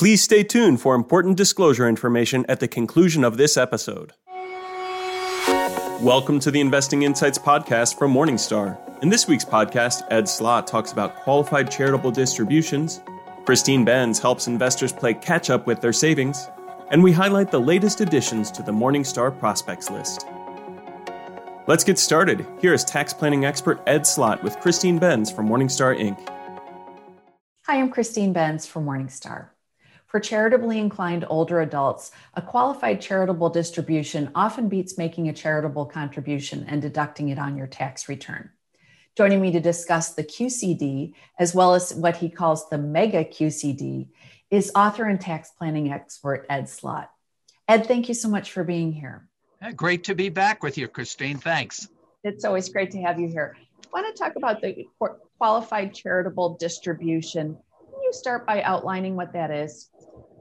Please stay tuned for important disclosure information at the conclusion of this episode. Welcome to the Investing Insights podcast from Morningstar. In this week's podcast, Ed Slott talks about qualified charitable distributions, Christine Benz helps investors play catch up with their savings, and we highlight the latest additions to the Morningstar prospects list. Let's get started. Here is tax planning expert Ed Slott with Christine Benz from Morningstar Inc. Hi, I'm Christine Benz from Morningstar. For charitably inclined older adults, a qualified charitable distribution often beats making a charitable contribution and deducting it on your tax return. Joining me to discuss the QCD, as well as what he calls the mega QCD, is author and tax planning expert Ed Slott. Ed, thank you so much for being here. Great to be back with you, Christine. Thanks. It's always great to have you here. I want to talk about the qualified charitable distribution. Can you start by outlining what that is?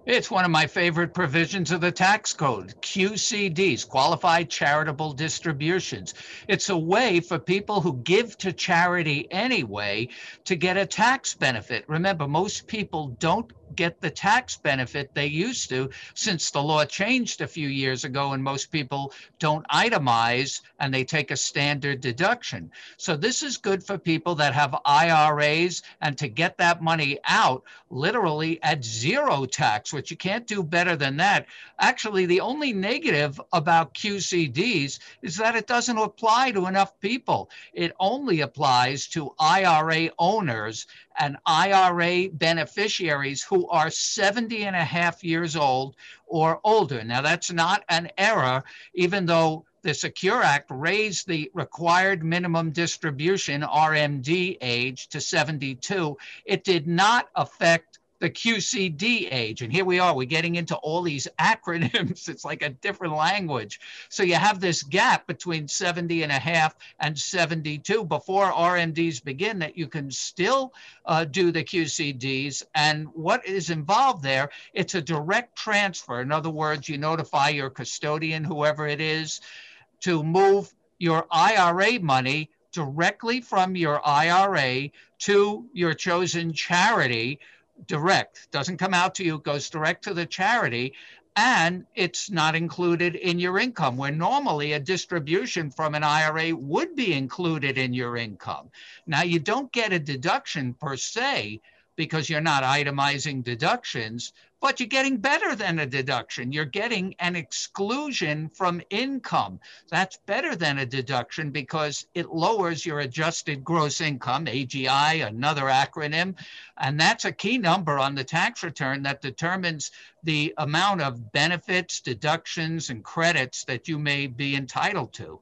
It's one of my favorite provisions of the tax code QCDs, qualified charitable distributions. It's a way for people who give to charity anyway to get a tax benefit. Remember, most people don't get the tax benefit they used to since the law changed a few years ago and most people don't itemize and they take a standard deduction. So this is good for people that have IRAs and to get that money out literally at zero tax, which you can't do better than that. Actually, the only negative about QCDs is that it doesn't apply to enough people. It only applies to IRA owners and IRA beneficiaries who are 70 and a half years old or older. Now, that's not an error, even though the Secure Act raised the required minimum distribution RMD age to 72. It did not affect the QCD age. And here we are, we're getting into all these acronyms. It's like a different language. So you have this gap between 70 and a half and 72 before RMDs begin that you can still uh, do the QCDs. And what is involved there, it's a direct transfer. In other words, you notify your custodian, whoever it is, to move your IRA money directly from your IRA to your chosen charity direct, doesn't come out to you, goes direct to the charity, and it's not included in your income, where normally a distribution from an IRA would be included in your income. Now, you don't get a deduction per se because you're not itemizing deductions, but you're getting better than a deduction. You're getting an exclusion from income. That's better than a deduction because it lowers your adjusted gross income, AGI, another acronym. And that's a key number on the tax return that determines the amount of benefits, deductions, and credits that you may be entitled to.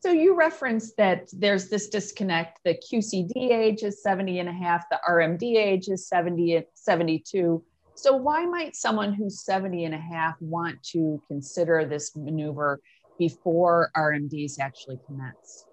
So you referenced that there's this disconnect. The QCD age is 70 and a half, the RMD age is 70, 72. So why might someone who's 70 and a half want to consider this maneuver before RMDs actually commence?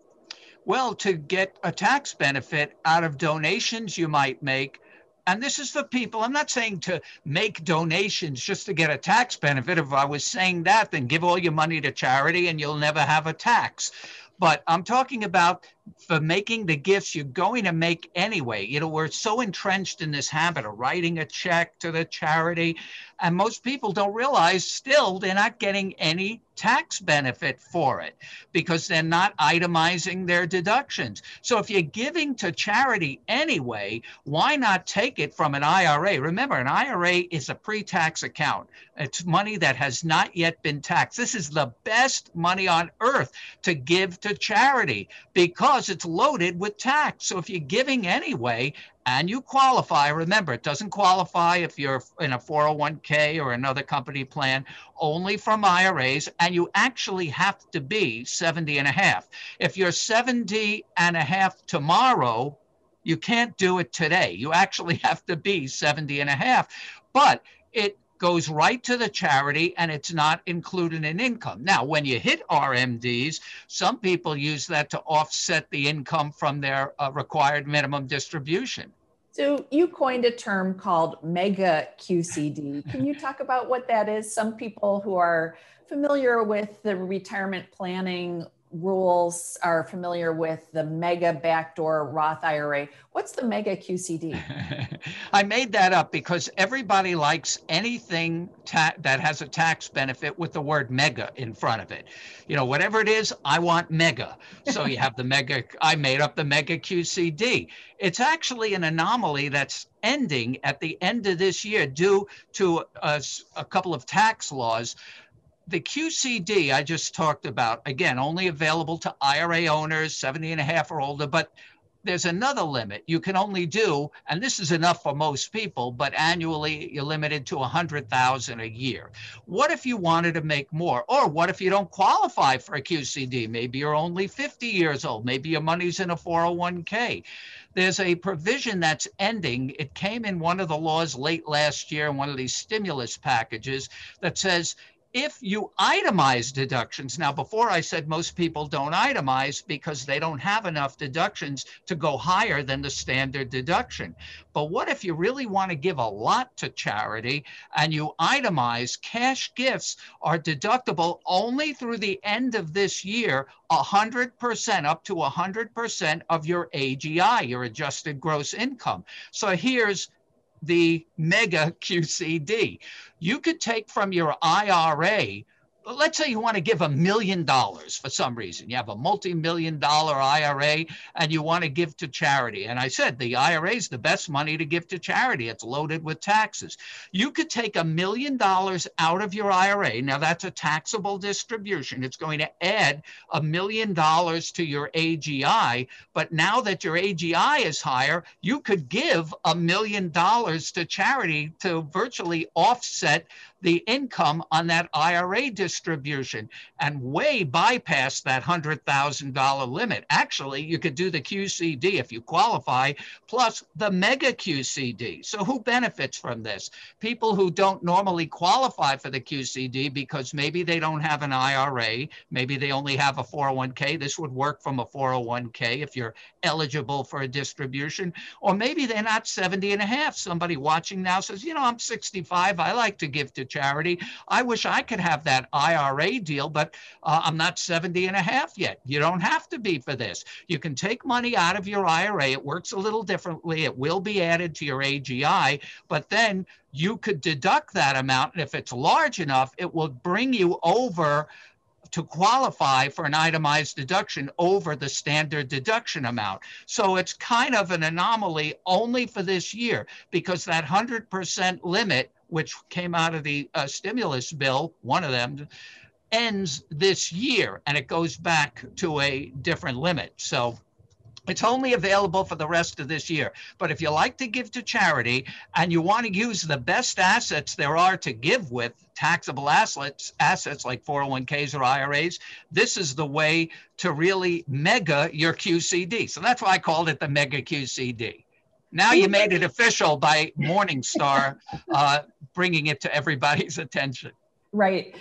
Well, to get a tax benefit out of donations you might make and this is for people i'm not saying to make donations just to get a tax benefit if i was saying that then give all your money to charity and you'll never have a tax but i'm talking about for making the gifts you're going to make anyway. You know, we're so entrenched in this habit of writing a check to the charity, and most people don't realize still they're not getting any tax benefit for it because they're not itemizing their deductions. So if you're giving to charity anyway, why not take it from an IRA? Remember, an IRA is a pre tax account, it's money that has not yet been taxed. This is the best money on earth to give to charity because because it's loaded with tax. So if you're giving anyway and you qualify, remember, it doesn't qualify if you're in a 401k or another company plan, only from IRAs, and you actually have to be 70 and a half. If you're 70 and a half tomorrow, you can't do it today. You actually have to be 70 and a half. But it goes right to the charity and it's not included in income. Now, when you hit RMDs, some people use that to offset the income from their uh, required minimum distribution. So, you coined a term called mega QCD. Can you talk about what that is? Some people who are familiar with the retirement planning rules are familiar with the mega backdoor Roth IRA. What's the mega QCD? I made that up because everybody likes anything ta- that has a tax benefit with the word mega in front of it. You know, whatever it is, I want mega. So you have the mega, I made up the mega QCD. It's actually an anomaly that's ending at the end of this year due to uh, a, a couple of tax laws the QCD I just talked about, again, only available to IRA owners 70 and a half or older, but there's another limit. You can only do, and this is enough for most people, but annually you're limited to 100,000 a year. What if you wanted to make more? Or what if you don't qualify for a QCD? Maybe you're only 50 years old. Maybe your money's in a 401k. There's a provision that's ending. It came in one of the laws late last year in one of these stimulus packages that says if you itemize deductions, now before I said most people don't itemize because they don't have enough deductions to go higher than the standard deduction. But what if you really want to give a lot to charity and you itemize cash gifts are deductible only through the end of this year, 100% up to 100% of your AGI, your adjusted gross income. So here's the mega QCD. You could take from your IRA let's say you want to give a million dollars for some reason. You have a multi-million dollar IRA and you want to give to charity. And I said the IRA is the best money to give to charity. It's loaded with taxes. You could take a million dollars out of your IRA. Now that's a taxable distribution. It's going to add a million dollars to your AGI. But now that your AGI is higher, you could give a million dollars to charity to virtually offset the income on that IRA distribution and way bypass that $100,000 limit. Actually, you could do the QCD if you qualify, plus the mega QCD. So, who benefits from this? People who don't normally qualify for the QCD because maybe they don't have an IRA, maybe they only have a 401k. This would work from a 401k if you're eligible for a distribution, or maybe they're not 70 and a half. Somebody watching now says, you know, I'm 65, I like to give to charity. I wish I could have that IRA deal, but uh, I'm not 70 and a half yet. You don't have to be for this. You can take money out of your IRA. It works a little differently. It will be added to your AGI, but then you could deduct that amount. And if it's large enough, it will bring you over to qualify for an itemized deduction over the standard deduction amount. So it's kind of an anomaly only for this year because that 100% limit which came out of the uh, stimulus bill, one of them, ends this year and it goes back to a different limit. So it's only available for the rest of this year. But if you like to give to charity and you want to use the best assets there are to give with, taxable assets, assets like 401ks or IRAs, this is the way to really mega your QCD. So that's why I called it the mega QCD. Now you made it official by Morningstar uh, bringing it to everybody's attention. Right.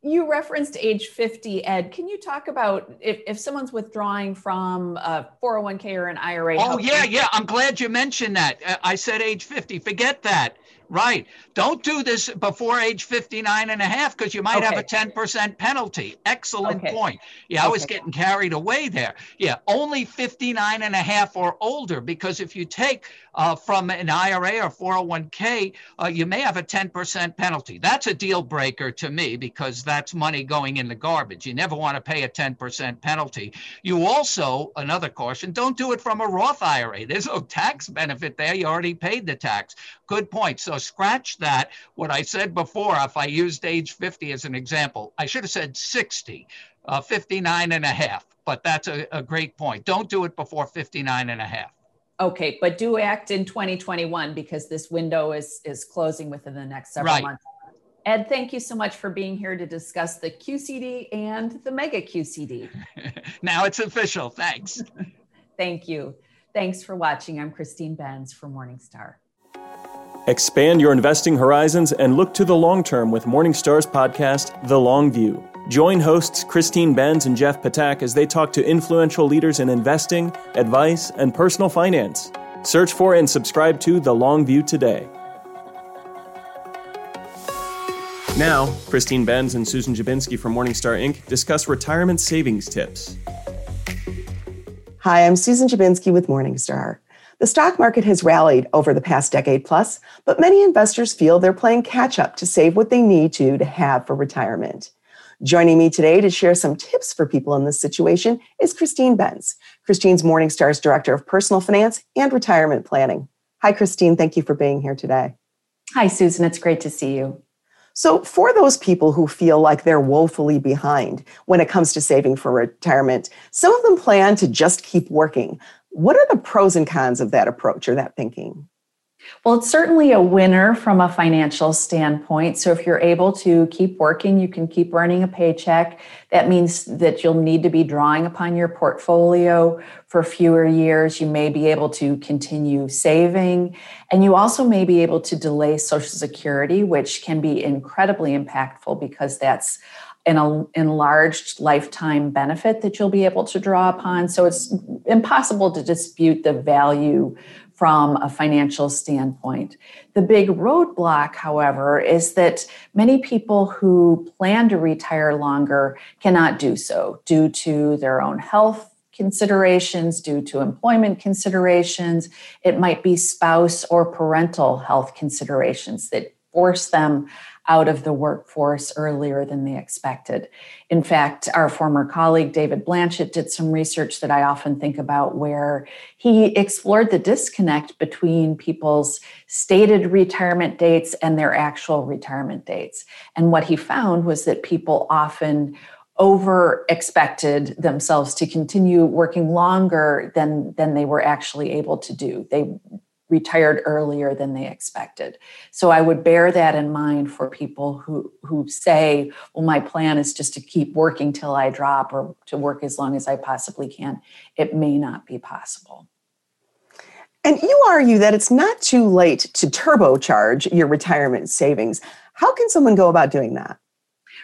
You referenced age 50, Ed. Can you talk about if, if someone's withdrawing from a 401k or an IRA? Oh, yeah, yeah. I'm glad you mentioned that. I said age 50. Forget that. Right. Don't do this before age 59 and a half because you might okay. have a 10% penalty. Excellent okay. point. Yeah, I was getting carried away there. Yeah, only 59 and a half or older because if you take uh, from an IRA or 401k, uh, you may have a 10% penalty. That's a deal breaker to me because that's money going in the garbage. You never want to pay a 10% penalty. You also, another caution, don't do it from a Roth IRA. There's no tax benefit there. You already paid the tax. Good point. So scratch that. What I said before, if I used age 50 as an example, I should have said 60, uh, 59 and a half. But that's a, a great point. Don't do it before 59 and a half. Okay, but do act in 2021 because this window is is closing within the next several right. months. Ed, thank you so much for being here to discuss the QCD and the mega QCD. now it's official. Thanks. thank you. Thanks for watching. I'm Christine Benz for Morningstar. Expand your investing horizons and look to the long term with Morningstar's podcast, The Long View. Join hosts Christine Benz and Jeff Ptak as they talk to influential leaders in investing, advice, and personal finance. Search for and subscribe to The Long View today. Now, Christine Benz and Susan Dziubinski from Morningstar Inc. discuss retirement savings tips. Hi, I'm Susan Dziubinski with Morningstar. The stock market has rallied over the past decade plus, but many investors feel they're playing catch up to save what they need to to have for retirement. Joining me today to share some tips for people in this situation is Christine Benz. Christine's Morningstar's Director of Personal Finance and Retirement Planning. Hi, Christine. Thank you for being here today. Hi, Susan. It's great to see you. So, for those people who feel like they're woefully behind when it comes to saving for retirement, some of them plan to just keep working. What are the pros and cons of that approach or that thinking? Well, it's certainly a winner from a financial standpoint. So, if you're able to keep working, you can keep earning a paycheck. That means that you'll need to be drawing upon your portfolio for fewer years. You may be able to continue saving, and you also may be able to delay Social Security, which can be incredibly impactful because that's an enlarged lifetime benefit that you'll be able to draw upon. So it's impossible to dispute the value from a financial standpoint. The big roadblock, however, is that many people who plan to retire longer cannot do so due to their own health considerations, due to employment considerations. It might be spouse or parental health considerations that force them out of the workforce earlier than they expected. In fact, our former colleague David Blanchett did some research that I often think about where he explored the disconnect between people's stated retirement dates and their actual retirement dates. And what he found was that people often over expected themselves to continue working longer than than they were actually able to do they retired earlier than they expected. So I would bear that in mind for people who who say, well my plan is just to keep working till I drop or to work as long as I possibly can. It may not be possible. And you argue that it's not too late to turbocharge your retirement savings. How can someone go about doing that?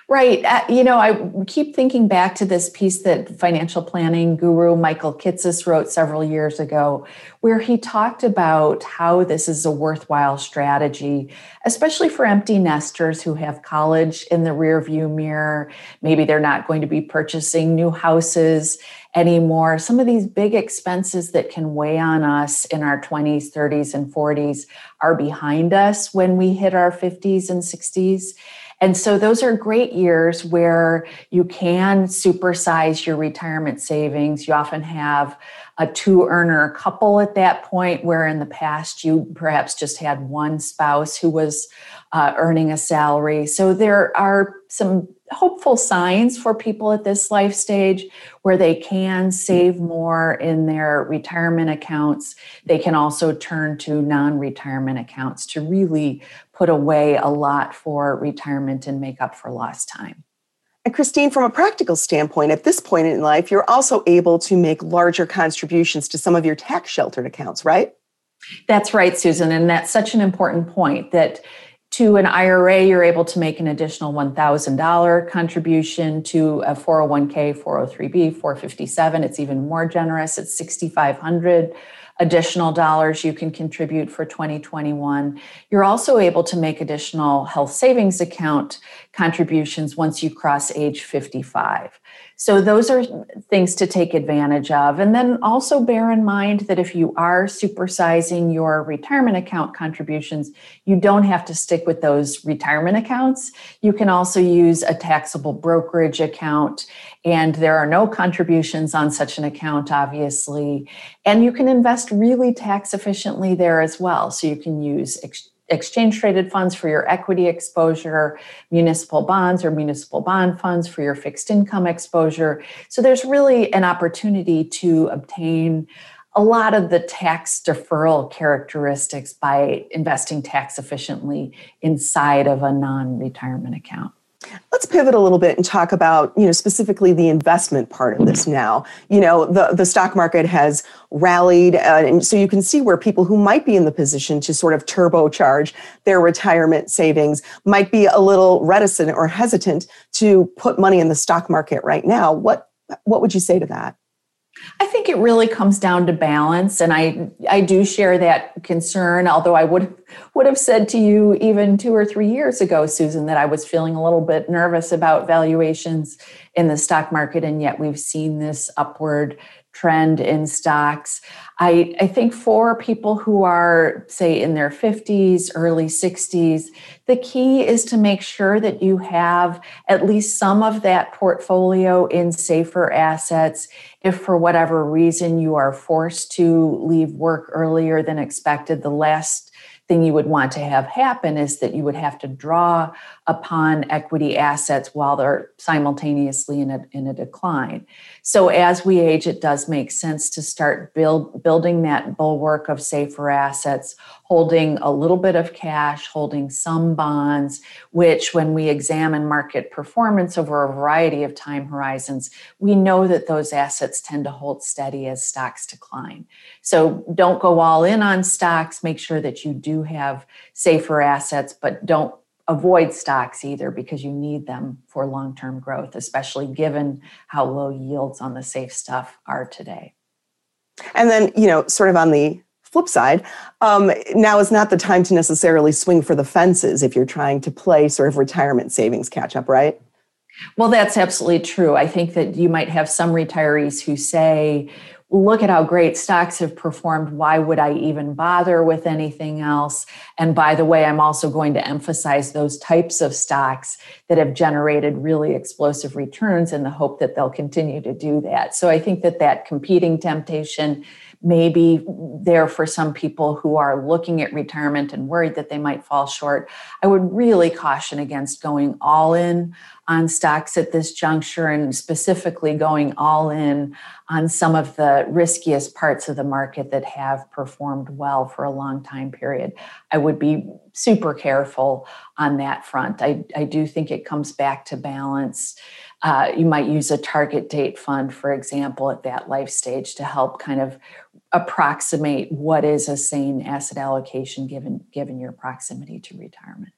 Right. Uh, you know, I keep thinking back to this piece that financial planning guru Michael Kitces wrote several years ago, where he talked about how this is a worthwhile strategy, especially for empty nesters who have college in the rearview mirror. Maybe they're not going to be purchasing new houses anymore. Some of these big expenses that can weigh on us in our 20s, 30s, and 40s are behind us when we hit our 50s and 60s. And so those are great years where you can supersize your retirement savings. You often have a two earner couple at that point, where in the past you perhaps just had one spouse who was uh, earning a salary. So there are some hopeful signs for people at this life stage where they can save more in their retirement accounts. They can also turn to non retirement accounts to really put away a lot for retirement and make up for lost time. And Christine, from a practical standpoint, at this point in life, you're also able to make larger contributions to some of your tax sheltered accounts, right? That's right, Susan. And that's such an important point that to an IRA, you're able to make an additional $1,000 contribution to a 401k, 403b, 457. It's even more generous. It's 6,500 additional dollars you can contribute for 2021. You're also able to make additional health savings account contributions once you cross age 55. So, those are things to take advantage of. And then also bear in mind that if you are supersizing your retirement account contributions, you don't have to stick with those retirement accounts. You can also use a taxable brokerage account, and there are no contributions on such an account, obviously. And you can invest really tax efficiently there as well. So, you can use exchange traded funds for your equity exposure, municipal bonds or municipal bond funds for your fixed income exposure. So there's really an opportunity to obtain a lot of the tax deferral characteristics by investing tax efficiently inside of a non retirement account. Let's pivot a little bit and talk about, you know, specifically the investment part of this now. You know, the, the stock market has rallied, uh, and so you can see where people who might be in the position to sort of turbocharge their retirement savings might be a little reticent or hesitant to put money in the stock market right now. What what would you say to that? I think it really comes down to balance, and I I do share that concern. Although I would would have said to you even two or three years ago, Susan, that I was feeling a little bit nervous about valuations in the stock market, and yet we've seen this upward trend in stocks. I, I think for people who are, say, in their 50s, early 60s, the key is to make sure that you have at least some of that portfolio in safer assets. If for whatever reason you are forced to leave work earlier than expected, the last thing you would want to have happen is that you would have to draw upon equity assets while they're simultaneously in a, in a decline. So as we age, it does make sense to start build, building that bulwark of safer assets, holding a little bit of cash, holding some bonds, which when we examine market performance over a variety of time horizons, we know that those assets tend to hold steady as stocks decline. So don't go all in on stocks, make sure that you do have safer assets, but don't avoid stocks either because you need them for long term growth, especially given how low yields on the safe stuff are today. And then, you know, sort of on the flip side, um, now is not the time to necessarily swing for the fences if you're trying to play sort of retirement savings catch up, right? Well, that's absolutely true. I think that you might have some retirees who say, look at how great stocks have performed. Why would I even bother with anything else? And by the way, I'm also going to emphasize those types of stocks that have generated really explosive returns in the hope that they'll continue to do that. So I think that that competing temptation may be there for some people who are looking at retirement and worried that they might fall short. I would really caution against going all in on stocks at this juncture and specifically going all in on some of the riskiest parts of the market that have performed well for a long time period. I would be super careful on that front. I, I do think it comes back to balance. Uh, you might use a target date fund, for example, at that life stage to help kind of approximate what is a sane asset allocation given given your proximity to retirement.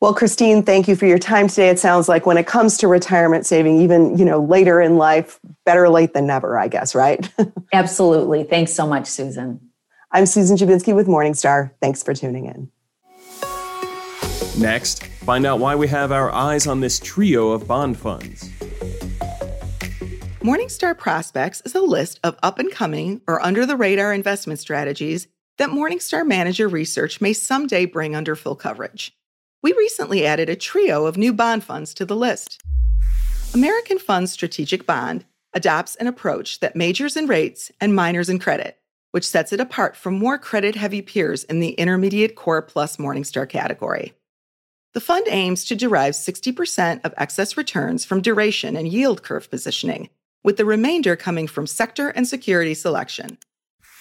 Well, Christine, thank you for your time today. It sounds like when it comes to retirement saving, even you know later in life, better late than never, I guess, right? Absolutely. Thanks so much, Susan. I'm Susan Dziubinski with Morningstar. Thanks for tuning in. Next, find out why we have our eyes on this trio of bond funds. Morningstar Prospects is a list of up and coming or under the radar investment strategies that Morningstar Manager Research may someday bring under full coverage we recently added a trio of new bond funds to the list. American Funds Strategic Bond adopts an approach that majors in rates and minors in credit, which sets it apart from more credit heavy peers in the intermediate core plus Morningstar category. The fund aims to derive 60% of excess returns from duration and yield curve positioning, with the remainder coming from sector and security selection.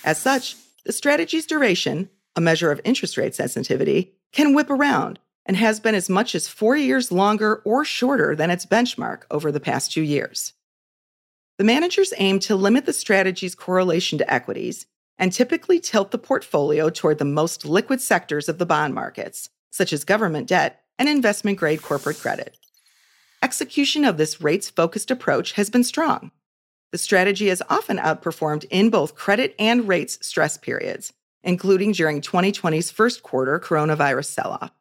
As such, the strategy's duration, a measure of interest rate sensitivity, can whip around and has been as much as four years longer or shorter than its benchmark over the past two years. The managers aim to limit the strategy's correlation to equities and typically tilt the portfolio toward the most liquid sectors of the bond markets, such as government debt and investment grade corporate credit. Execution of this rates focused approach has been strong. The strategy has often outperformed in both credit and rates stress periods, including during 2020's first quarter coronavirus sell off.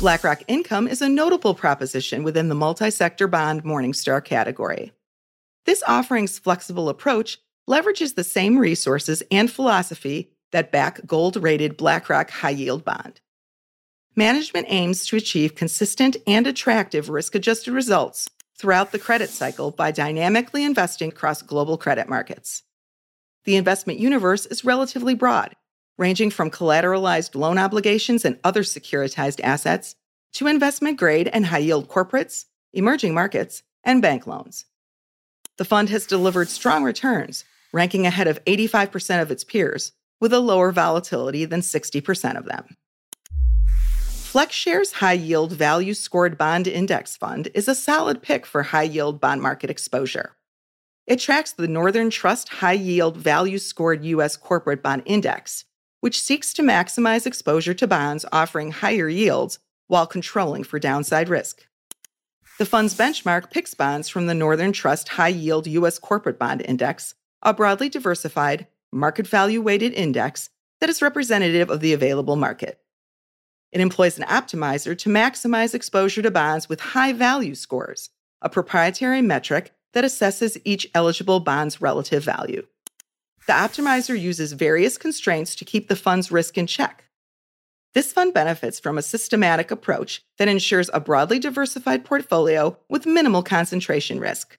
BlackRock Income is a notable proposition within the multi sector bond Morningstar category. This offering's flexible approach leverages the same resources and philosophy that back gold rated BlackRock high yield bond. Management aims to achieve consistent and attractive risk adjusted results throughout the credit cycle by dynamically investing across global credit markets. The investment universe is relatively broad, ranging from collateralized loan obligations and other securitized assets to investment grade and high yield corporates, emerging markets, and bank loans. The fund has delivered strong returns, ranking ahead of 85% of its peers, with a lower volatility than 60% of them. FlexShares High Yield Value Scored Bond Index Fund is a solid pick for high yield bond market exposure. It tracks the Northern Trust High Yield Value Scored U.S. Corporate Bond Index, which seeks to maximize exposure to bonds offering higher yields while controlling for downside risk. The fund's benchmark picks bonds from the Northern Trust High Yield U.S. Corporate Bond Index, a broadly diversified, market value weighted index that is representative of the available market. It employs an optimizer to maximize exposure to bonds with high value scores, a proprietary metric that assesses each eligible bond's relative value. The optimizer uses various constraints to keep the fund's risk in check. This fund benefits from a systematic approach that ensures a broadly diversified portfolio with minimal concentration risk.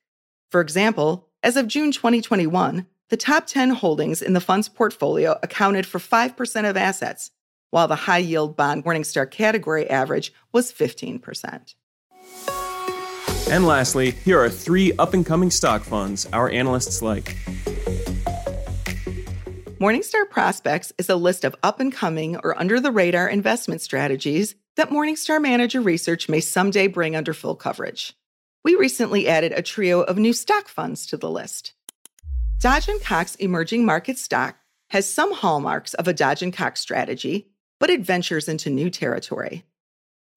For example, as of June 2021, the top 10 holdings in the fund's portfolio accounted for 5% of assets, while the high yield bond Morningstar category average was 15%. And lastly, here are three up and coming stock funds our analysts like. Morningstar Prospects is a list of up and coming or under the radar investment strategies that Morningstar Manager Research may someday bring under full coverage. We recently added a trio of new stock funds to the list. Dodge & Cox Emerging Market Stock has some hallmarks of a Dodge & Cox strategy, but it ventures into new territory.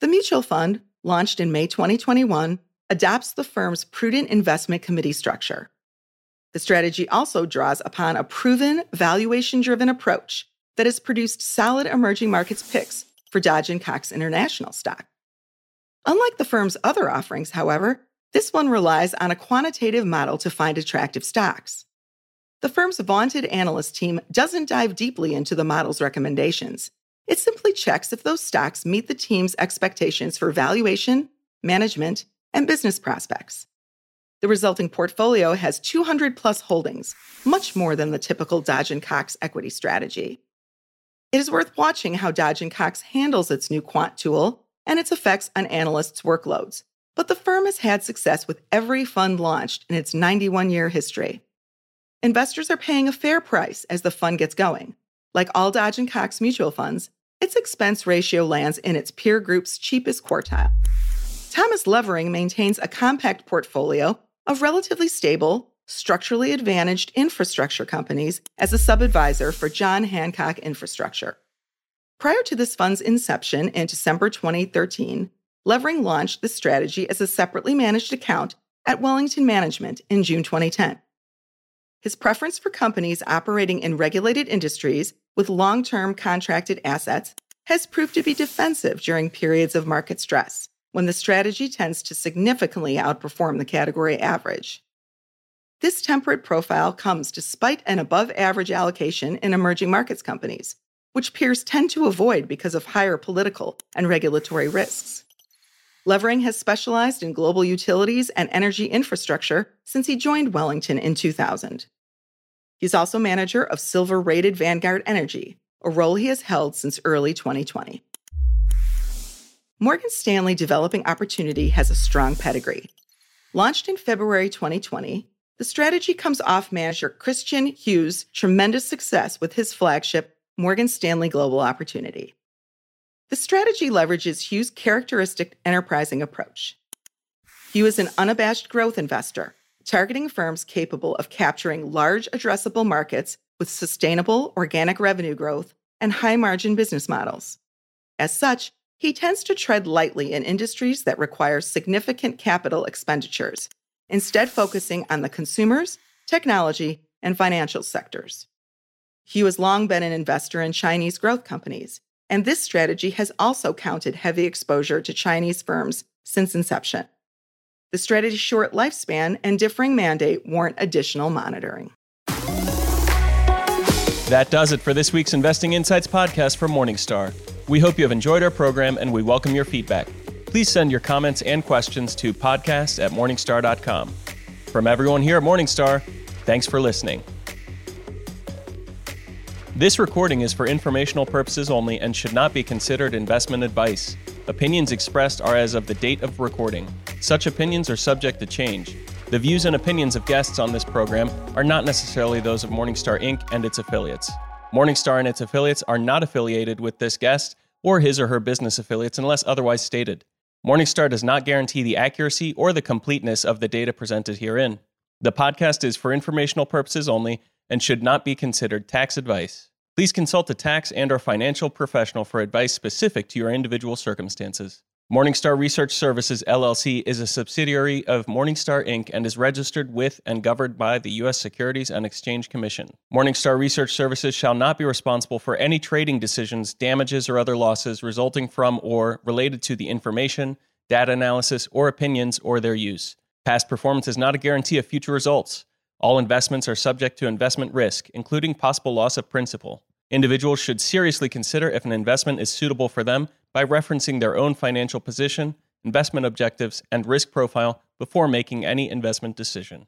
The mutual fund, launched in May 2021, adopts the firm's prudent investment committee structure. The strategy also draws upon a proven valuation driven approach that has produced solid emerging markets picks for Dodge and Cox International stock. Unlike the firm's other offerings, however, this one relies on a quantitative model to find attractive stocks. The firm's vaunted analyst team doesn't dive deeply into the model's recommendations. It simply checks if those stocks meet the team's expectations for valuation, management, and business prospects. The resulting portfolio has 200 plus holdings, much more than the typical Dodge & Cox equity strategy. It is worth watching how Dodge & Cox handles its new quant tool and its effects on analysts' workloads. But the firm has had success with every fund launched in its 91 year history. Investors are paying a fair price as the fund gets going. Like all Dodge & Cox mutual funds, its expense ratio lands in its peer group's cheapest quartile. Thomas Levering maintains a compact portfolio of relatively stable, structurally advantaged infrastructure companies as a sub-advisor for John Hancock Infrastructure. Prior to this fund's inception in December 2013, Levering launched this strategy as a separately managed account at Wellington Management in June 2010. His preference for companies operating in regulated industries with long term contracted assets has proved to be defensive during periods of market stress when the strategy tends to significantly outperform the category average. This temperate profile comes despite an above average allocation in emerging markets companies, which peers tend to avoid because of higher political and regulatory risks. Levering has specialized in global utilities and energy infrastructure since he joined Wellington in 2000. He's also manager of silver rated Vanguard Energy, a role he has held since early 2020. Morgan Stanley Developing Opportunity has a strong pedigree. Launched in February 2020, the strategy comes off manager Kristian Heugh's tremendous success with his flagship Morgan Stanley Global Opportunity. The strategy leverages Heugh's characteristic enterprising approach. Heugh is an unabashed growth investor, targeting firms capable of capturing large addressable markets with sustainable organic revenue growth and high margin business models. As such, he tends to tread lightly in industries that require significant capital expenditures, instead, focusing on the consumers, technology, and financial sectors. He has long been an investor in Chinese growth companies, and this strategy has also counted heavy exposure to Chinese firms since inception. The strategy's short lifespan and differing mandate warrant additional monitoring. That does it for this week's Investing Insights podcast from Morningstar. We hope you have enjoyed our program and we welcome your feedback. Please send your comments and questions to podcast at morningstar.com. From everyone here at Morningstar, thanks for listening. This recording is for informational purposes only and should not be considered investment advice. Opinions expressed are as of the date of recording. Such opinions are subject to change. The views and opinions of guests on this program are not necessarily those of Morningstar Inc. and its affiliates. Morningstar and its affiliates are not affiliated with this guest or his or her business affiliates unless otherwise stated. Morningstar does not guarantee the accuracy or the completeness of the data presented herein. The podcast is for informational purposes only and should not be considered tax advice. Please consult a tax and or financial professional for advice specific to your individual circumstances. Morningstar Research Services LLC is a subsidiary of Morningstar Inc. and is registered with and governed by the U.S. Securities and Exchange Commission. Morningstar Research Services shall not be responsible for any trading decisions, damages, or other losses resulting from or related to the information, data analysis, or opinions or their use. Past performance is not a guarantee of future results. All investments are subject to investment risk, including possible loss of principal. Individuals should seriously consider if an investment is suitable for them by referencing their own financial position, investment objectives, and risk profile before making any investment decision.